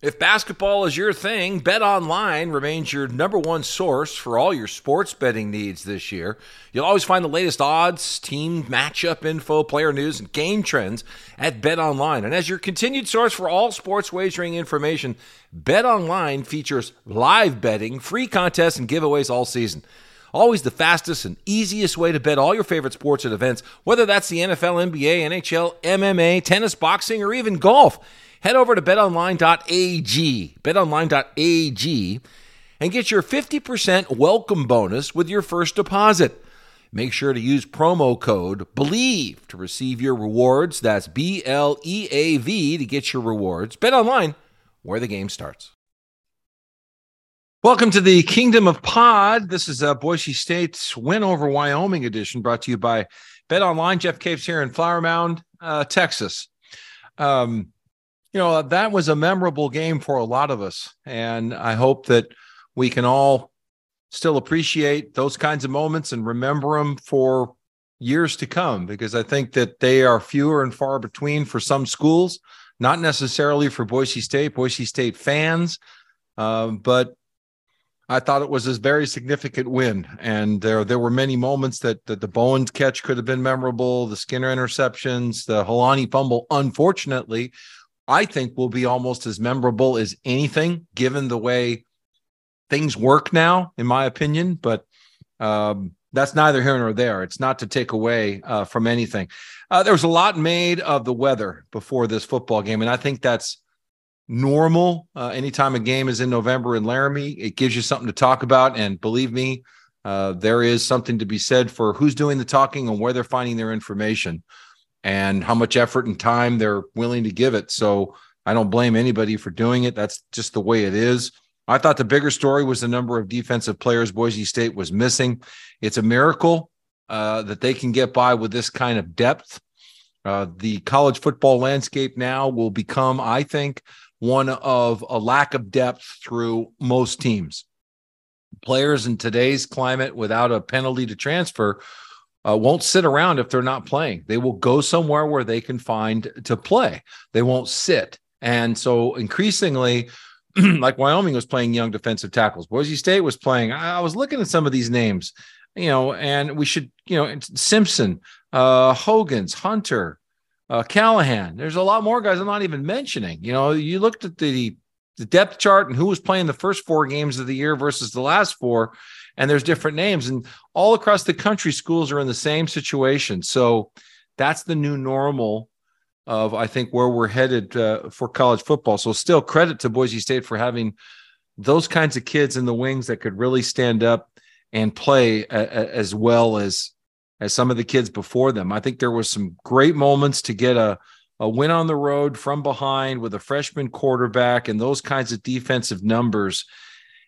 If basketball is your thing, Bet Online remains your number one source for all your sports betting needs this year. You'll always find the latest odds, team matchup info, player news, and game trends at Bet Online. And as your continued source for all sports wagering information, Bet Online features live betting, free contests, and giveaways all season. Always the fastest and easiest way to bet all your favorite sports and events, whether that's the NFL, NBA, NHL, MMA, tennis, boxing, or even golf. Head over to betonline.ag, betonline.ag, and get your 50% welcome bonus with your first deposit. Make sure to use promo code BLEAV to receive your rewards. That's B L E A V to get your rewards. Bet online, where the game starts. Welcome to the Kingdom of Pod. This is a Boise State's win over Wyoming edition brought to you by Bet Online. Jeff Caves here in Flower Mound, uh, Texas. Um, you know, that was a memorable game for a lot of us. And I hope that we can all still appreciate those kinds of moments and remember them for years to come, because I think that they are fewer and far between for some schools, not necessarily for Boise State, Boise State fans. Um, but I thought it was a very significant win, and there there were many moments that, that the Bowen catch could have been memorable. The Skinner interceptions, the Holani fumble, unfortunately, I think will be almost as memorable as anything, given the way things work now, in my opinion. But um, that's neither here nor there. It's not to take away uh, from anything. Uh, there was a lot made of the weather before this football game, and I think that's normal. Uh, anytime a game is in November in Laramie, it gives you something to talk about. And believe me, uh, there is something to be said for who's doing the talking and where they're finding their information and how much effort and time they're willing to give it. So I don't blame anybody for doing it. That's just the way it is. I thought the bigger story was the number of defensive players Boise State was missing. It's a miracle uh, that they can get by with this kind of depth. Uh, the college football landscape now will become, I think, one of a lack of depth through most teams. Players in today's climate without a penalty to transfer uh, won't sit around if they're not playing. They will go somewhere where they can find to play. They won't sit. And so increasingly, like Wyoming was playing young defensive tackles, Boise State was playing. I was looking at some of these names, you know, and we should, you know, Simpson, uh, Hogan's, Hunter, uh, Callahan. There's a lot more guys I'm not even mentioning. You know, you looked at the the depth chart and who was playing the first four games of the year versus the last four, and there's different names. And all across the country schools are in the same situation. So that's the new normal of i think where we're headed uh, for college football. So still credit to boise state for having those kinds of kids in the wings that could really stand up and play a, a, as well as as some of the kids before them. I think there was some great moments to get a a win on the road from behind with a freshman quarterback and those kinds of defensive numbers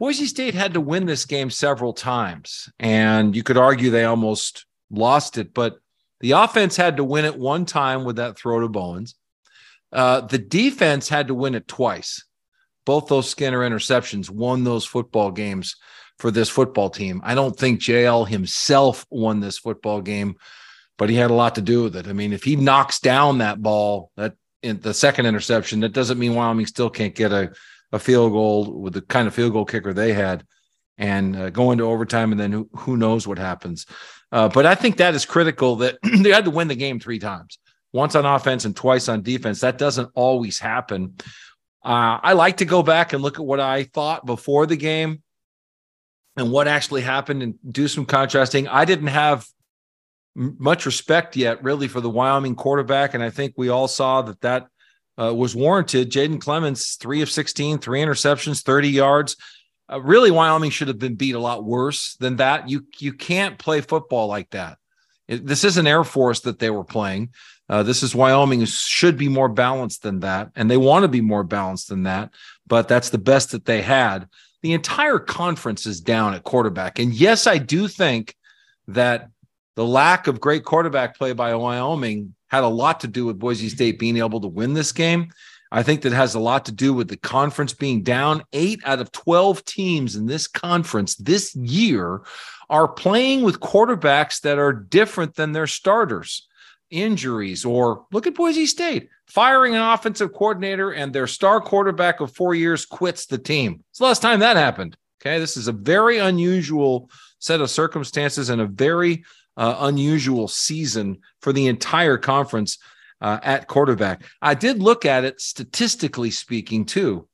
Boise State had to win this game several times, and you could argue they almost lost it, but the offense had to win it one time with that throw to Bowens. Uh, the defense had to win it twice. Both those Skinner interceptions won those football games for this football team. I don't think JL himself won this football game, but he had a lot to do with it. I mean, if he knocks down that ball, that in the second interception, that doesn't mean Wyoming still can't get a a field goal with the kind of field goal kicker they had and uh, go into overtime and then who, who knows what happens. Uh, but i think that is critical that they had to win the game three times once on offense and twice on defense. That doesn't always happen. Uh, i like to go back and look at what i thought before the game and what actually happened and do some contrasting. I didn't have much respect yet really for the wyoming quarterback and i think we all saw that that uh, was warranted. Jayden Clemons, three of 16, three interceptions, 30 yards. Uh, really, Wyoming should have been beat a lot worse than that. You you can't play football like that. It, this isn't Air Force that they were playing. Uh, this is Wyoming should be more balanced than that, and they want to be more balanced than that. But that's the best that they had. The entire conference is down at quarterback, and yes, I do think that the lack of great quarterback play by Wyoming had a lot to do with Boise State being able to win this game. I think that has a lot to do with the conference being down. Eight out of 12 teams in this conference this year are playing with quarterbacks that are different than their starters. Injuries, or look at Boise State firing an offensive coordinator and their star quarterback of four years quits the team. It's the last time that happened. Okay. This is a very unusual set of circumstances and a very uh, unusual season for the entire conference uh, at quarterback. I did look at it statistically speaking too,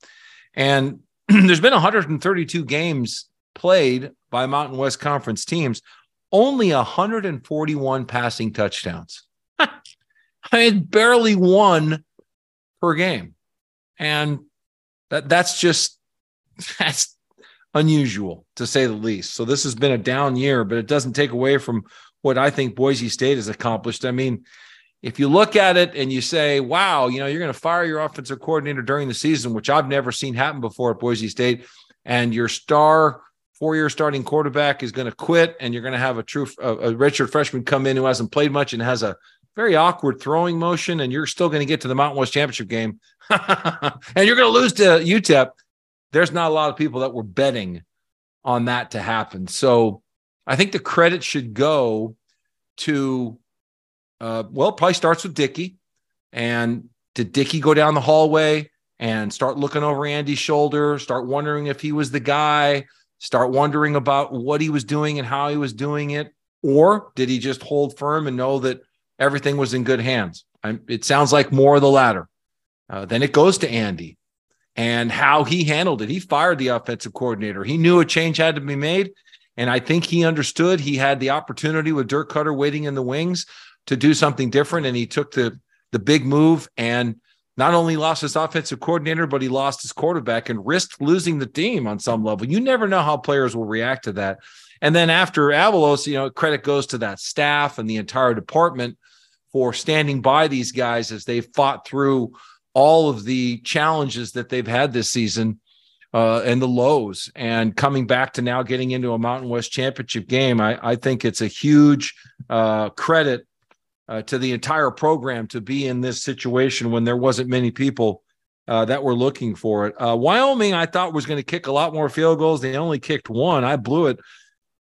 and there's been 132 games played by Mountain West Conference teams, only 141 passing touchdowns. I mean, barely one per game, and that that's just that's unusual to say the least. So this has been a down year, but it doesn't take away from what I think Boise State has accomplished. I mean, if you look at it and you say, wow, you know, you're going to fire your offensive coordinator during the season, which I've never seen happen before at Boise State, and your star four year starting quarterback is going to quit, and you're going to have a true, a, a redshirt freshman come in who hasn't played much and has a very awkward throwing motion, and you're still going to get to the Mountain West Championship game, and you're going to lose to UTEP. There's not a lot of people that were betting on that to happen. So I think the credit should go to, uh, well, probably starts with Dickey. And did Dickey go down the hallway and start looking over Andy's shoulder, start wondering if he was the guy, start wondering about what he was doing and how he was doing it? Or did he just hold firm and know that everything was in good hands? I, it sounds like more of the latter. Uh, then it goes to Andy and how he handled it. He fired the offensive coordinator. He knew a change had to be made. And I think he understood he had the opportunity with Dirk Koetter waiting in the wings to do something different. And he took the the big move and not only lost his offensive coordinator, but he lost his quarterback and risked losing the team on some level. You never know how players will react to that. And then after Avalos, you know, credit goes to that staff and the entire department for standing by these guys as they fought through all of the challenges that they've had this season uh, and the lows and coming back to now getting into a Mountain West championship game. I, I think it's a huge uh, credit uh, to the entire program to be in this situation when there wasn't many people uh, that were looking for it. Uh, Wyoming, I thought was going to kick a lot more field goals. They only kicked one. I blew it,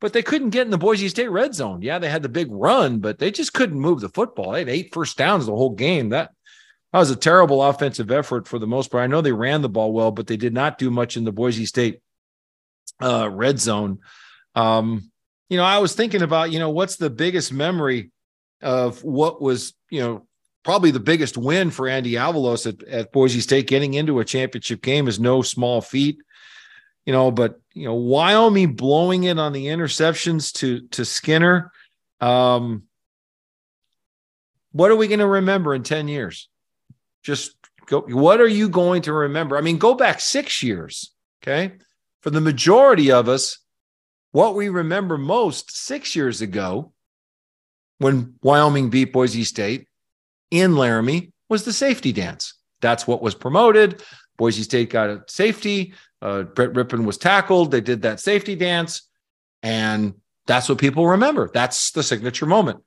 but they couldn't get in the Boise State red zone. Yeah, they had the big run, but they just couldn't move the football. They had eight first downs the whole game. That that was a terrible offensive effort for the most part. I know they ran the ball well, but they did not do much in the Boise State uh, red zone. Um, you know, I was thinking about, you know, what's the biggest memory of what was, you know, probably the biggest win for Andy Avalos at, at Boise State getting into a championship game is no small feat, you know, but, you know, Wyoming blowing it on the interceptions to, to Skinner. Um, what are we going to remember in 10 years? Just go. What are you going to remember? I mean, go back six years. Okay. For the majority of us, what we remember most six years ago when Wyoming beat Boise State in Laramie was the safety dance. That's what was promoted. Boise State got a safety. Uh, Brett Rypien was tackled. They did that safety dance. And that's what people remember. That's the signature moment.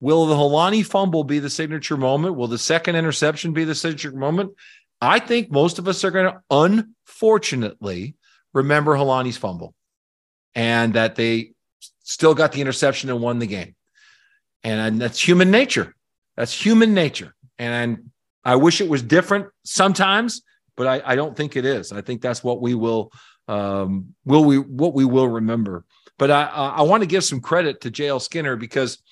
Will the Holani fumble be the signature moment? Will the second interception be the signature moment? I think most of us are going to, unfortunately, remember Holani's fumble and that they still got the interception and won the game. And that's human nature. That's human nature. And I wish it was different sometimes, but I, I don't think it is. I think that's what we will um, will we what we will remember. But I I want to give some credit to JL Skinner because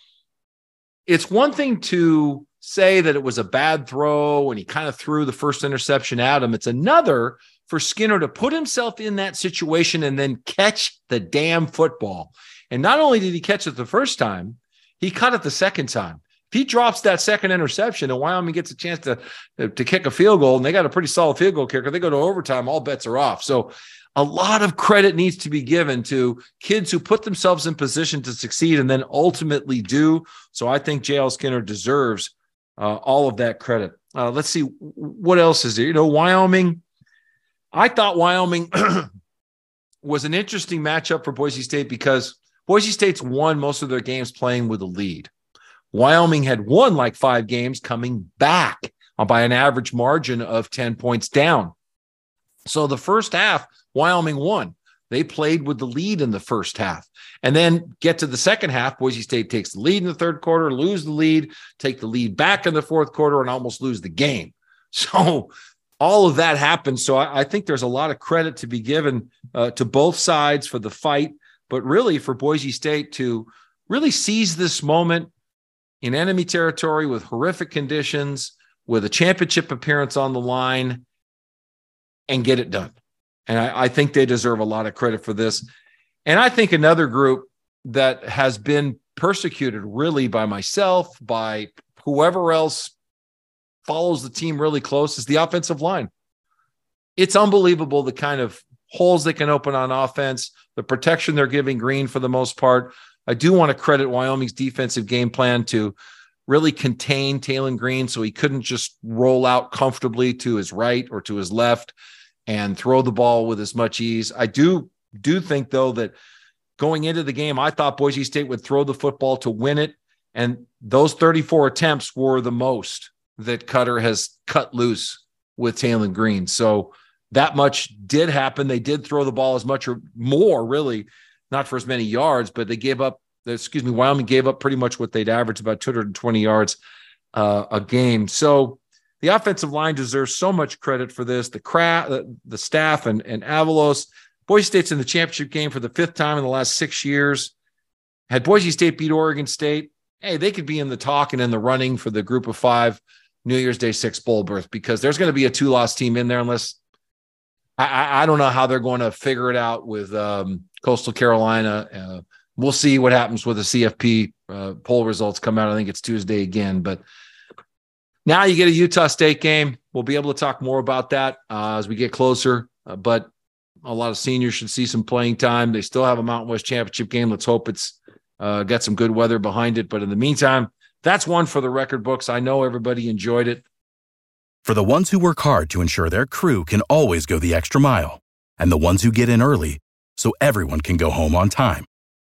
it's one thing to say that it was a bad throw and he kind of threw the first interception at him. It's another for Skinner to put himself in that situation and then catch the damn football. And not only did he catch it the first time, he caught it the second time. If he drops that second interception and Wyoming gets a chance to, to kick a field goal and they got a pretty solid field goal kicker, they go to overtime, all bets are off. So a lot of credit needs to be given to kids who put themselves in position to succeed and then ultimately do. So I think JL Skinner deserves uh, all of that credit. Uh, let's see what else is there. You know, Wyoming. I thought Wyoming was an interesting matchup for Boise State because Boise State's won most of their games playing with a lead. Wyoming had won like five games coming back by an average margin of 10 points down. So the first half, Wyoming won. They played with the lead in the first half. And then get to the second half, Boise State takes the lead in the third quarter, lose the lead, take the lead back in the fourth quarter, and almost lose the game. So all of that happened. So I, I think there's a lot of credit to be given uh, to both sides for the fight, but really for Boise State to really seize this moment in enemy territory with horrific conditions, with a championship appearance on the line, and get it done. And I, I, think they deserve a lot of credit for this. And I think another group that has been persecuted really by myself, by whoever else follows the team really close is the offensive line. It's unbelievable the kind of holes they can open on offense, the protection they're giving Green for the most part. I do want to credit Wyoming's defensive game plan to really contain Taylen Green so he couldn't just roll out comfortably to his right or to his left and throw the ball with as much ease. I do do think though that going into the game, I thought Boise State would throw the football to win it, and those 34 attempts were the most that Koetter has cut loose with Taylen Green. So that much did happen. They did throw the ball as much or more, really, not for as many yards, but they gave up. Excuse me, Wyoming gave up pretty much what they'd averaged about 220 yards uh, a game. So the offensive line deserves so much credit for this. The craft, the, staff, and and Avalos. Boise State's in the championship game for the fifth time in the last six years. Had Boise State beat Oregon State, hey, they could be in the talk and in the running for the Group of Five New Year's Day six bowl berth because there's going to be a two loss team in there unless I, I, don't know how they're going to figure it out with um, Coastal Carolina. Uh, we'll see what happens with the CFP uh, poll results come out. I think it's Tuesday again, but now you get a Utah State game. We'll be able to talk more about that uh, as we get closer. Uh, but a lot of seniors should see some playing time. They still have a Mountain West Championship game. Let's hope it's uh, got some good weather behind it. But in the meantime, that's one for the record books. I know everybody enjoyed it. For the ones who work hard to ensure their crew can always go the extra mile, and the ones who get in early so everyone can go home on time,